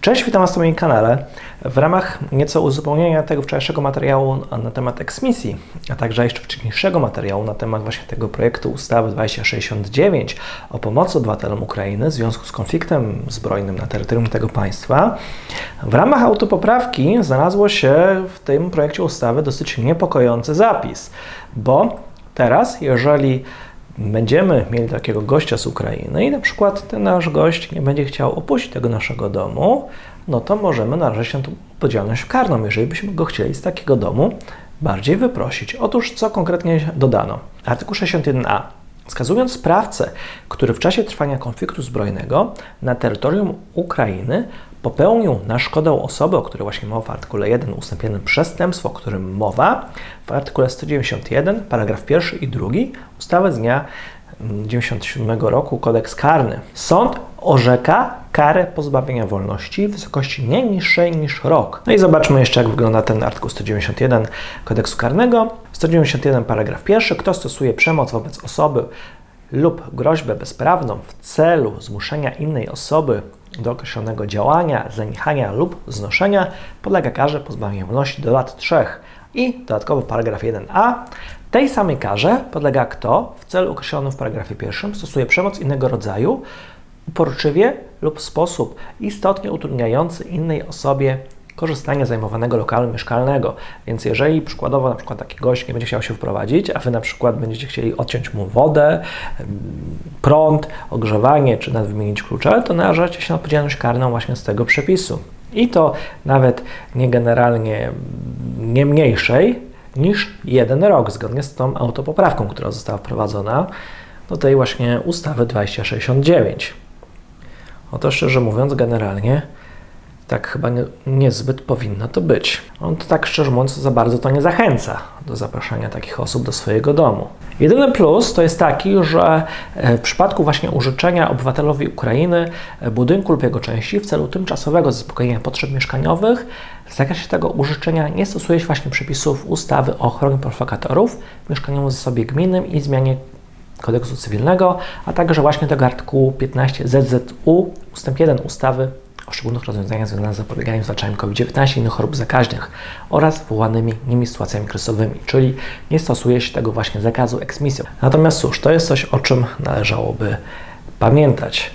Cześć, witam Was na moim kanale. W ramach nieco uzupełnienia tego wczorajszego materiału na temat eksmisji, a także jeszcze wcześniejszego materiału na temat właśnie tego projektu ustawy 2069 o pomocy obywatelom Ukrainy w związku z konfliktem zbrojnym na terytorium tego państwa, w ramach autopoprawki znalazło się w tym projekcie ustawy dosyć niepokojący zapis, bo teraz, jeżeli będziemy mieli takiego gościa z Ukrainy i na przykład ten nasz gość nie będzie chciał opuścić tego naszego domu, no to możemy narazić na tą odpowiedzialność karną, jeżeli byśmy go chcieli z takiego domu bardziej wyprosić. Otóż co konkretnie dodano? Artykuł 61a. Wskazując sprawcę, który w czasie trwania konfliktu zbrojnego na terytorium Ukrainy popełnił na szkodę osoby, o której właśnie mowa w artykule 1 ust. 1 przestępstwo, o którym mowa w artykule 191 paragraf 1 i 2 ustawy z dnia 97 roku kodeks karny. Sąd orzeka karę pozbawienia wolności w wysokości nie niższej niż rok. No i zobaczmy jeszcze, jak wygląda ten artykuł 191 kodeksu karnego. 191 paragraf 1. Kto stosuje przemoc wobec osoby lub groźbę bezprawną w celu zmuszenia innej osoby do określonego działania, zaniechania lub znoszenia podlega karze pozbawienia wolności do lat 3. I dodatkowo paragraf 1a. Tej samej karze podlega kto w celu określonym w paragrafie pierwszym stosuje przemoc innego rodzaju uporczywie lub w sposób istotnie utrudniający innej osobie korzystanie z zajmowanego lokalu mieszkalnego. Więc jeżeli przykładowo na przykład taki gość nie będzie chciał się wprowadzić, a Wy na przykład będziecie chcieli odciąć mu wodę, prąd, ogrzewanie, czy nawet wymienić klucze, to narażacie się na odpowiedzialność karną właśnie z tego przepisu. I to nawet nie generalnie nie mniejszej niż jeden rok, zgodnie z tą autopoprawką, która została wprowadzona do tej właśnie ustawy 2069. Oto szczerze mówiąc, generalnie tak chyba nie, niezbyt powinno to być. On to tak szczerze mówiąc za bardzo to nie zachęca do zapraszania takich osób do swojego domu. Jedyny plus to jest taki, że w przypadku właśnie użyczenia obywatelowi Ukrainy budynku lub jego części w celu tymczasowego zaspokojenia potrzeb mieszkaniowych w zakresie tego użyczenia nie stosuje się właśnie przepisów ustawy o ochronie prowokatorów w mieszkaniowym zasobie gminnym i zmianie kodeksu cywilnego, a także właśnie tego artykułu 15 ZZU ustęp 1 ustawy o szczególnych rozwiązaniach związanych z zapobieganiem zwalczaniem COVID-19 i innych chorób zakaźnych oraz wywołanymi nimi sytuacjami kryzysowymi, czyli nie stosuje się tego właśnie zakazu eksmisją. Natomiast cóż, to jest coś, o czym należałoby pamiętać.